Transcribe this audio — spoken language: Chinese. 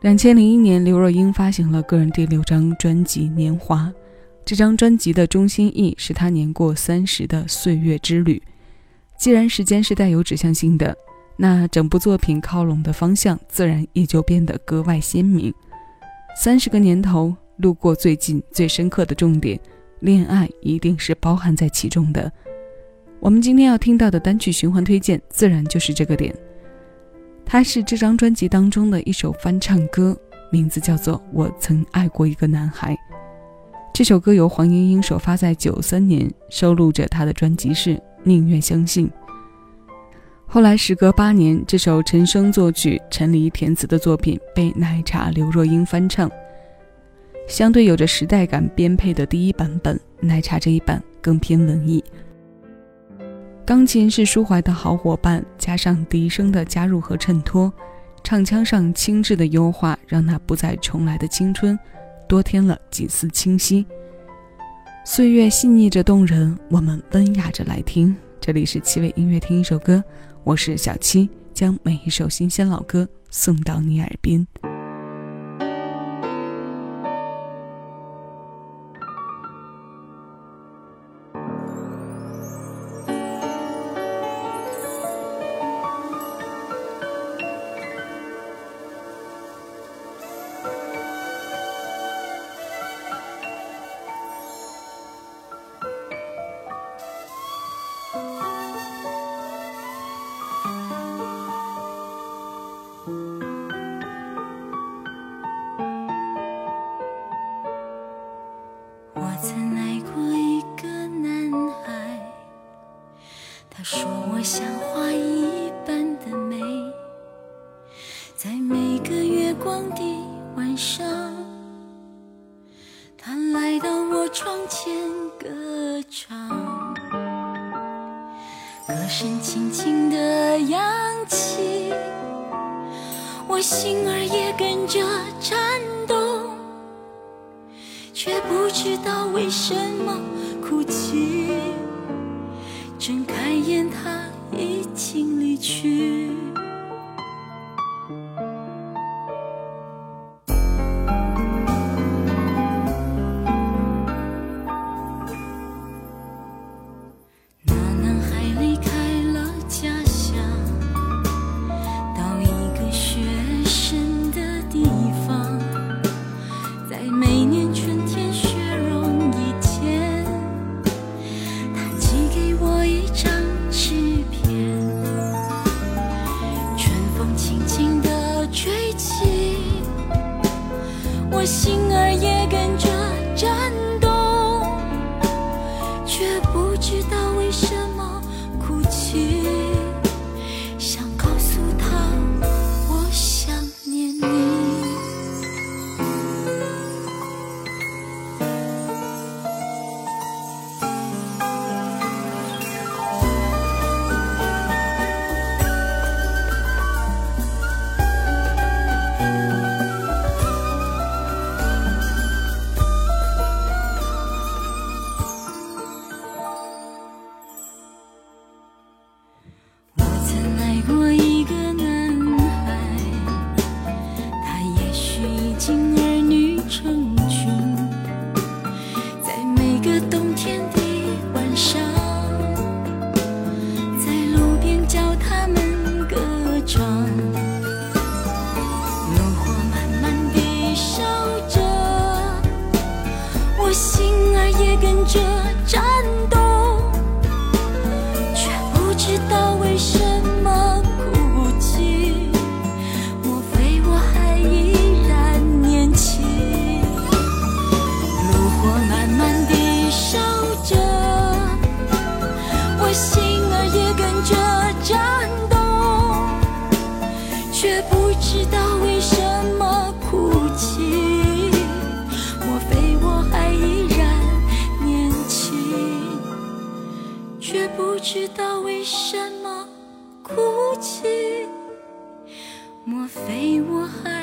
两千零一年，刘若英发行了个人第六张专辑《年华》。这张专辑的中心意是她年过三十的岁月之旅。既然时间是带有指向性的，那整部作品靠拢的方向自然也就变得格外鲜明。三十个年头，路过最近最深刻的重点，恋爱一定是包含在其中的。我们今天要听到的单曲循环推荐，自然就是这个点。它是这张专辑当中的一首翻唱歌，名字叫做《我曾爱过一个男孩》。这首歌由黄莺莺首发在九三年，收录着她的专辑是《宁愿相信》。后来时隔八年，这首陈升作曲、陈黎填词的作品被奶茶刘若英翻唱。相对有着时代感编配的第一版本，奶茶这一版更偏文艺。钢琴是舒怀的好伙伴，加上笛声的加入和衬托，唱腔上轻质的优化，让那不再重来的青春。多添了几丝清晰，岁月细腻着动人，我们温雅着来听。这里是七味音乐，听一首歌，我是小七，将每一首新鲜老歌送到你耳边。像花一般的美，在每个月光的晚上，他来到我窗前歌唱，歌声轻轻的扬起，我心儿也跟着颤动，却不知道为什么哭泣。睁开眼，他已经离去。着颤抖却不知道为什么哭泣莫非我还依然年轻炉火慢慢的烧着我心儿也跟着颤抖却不知道为什么哭泣。知道为什么哭泣？莫非我还？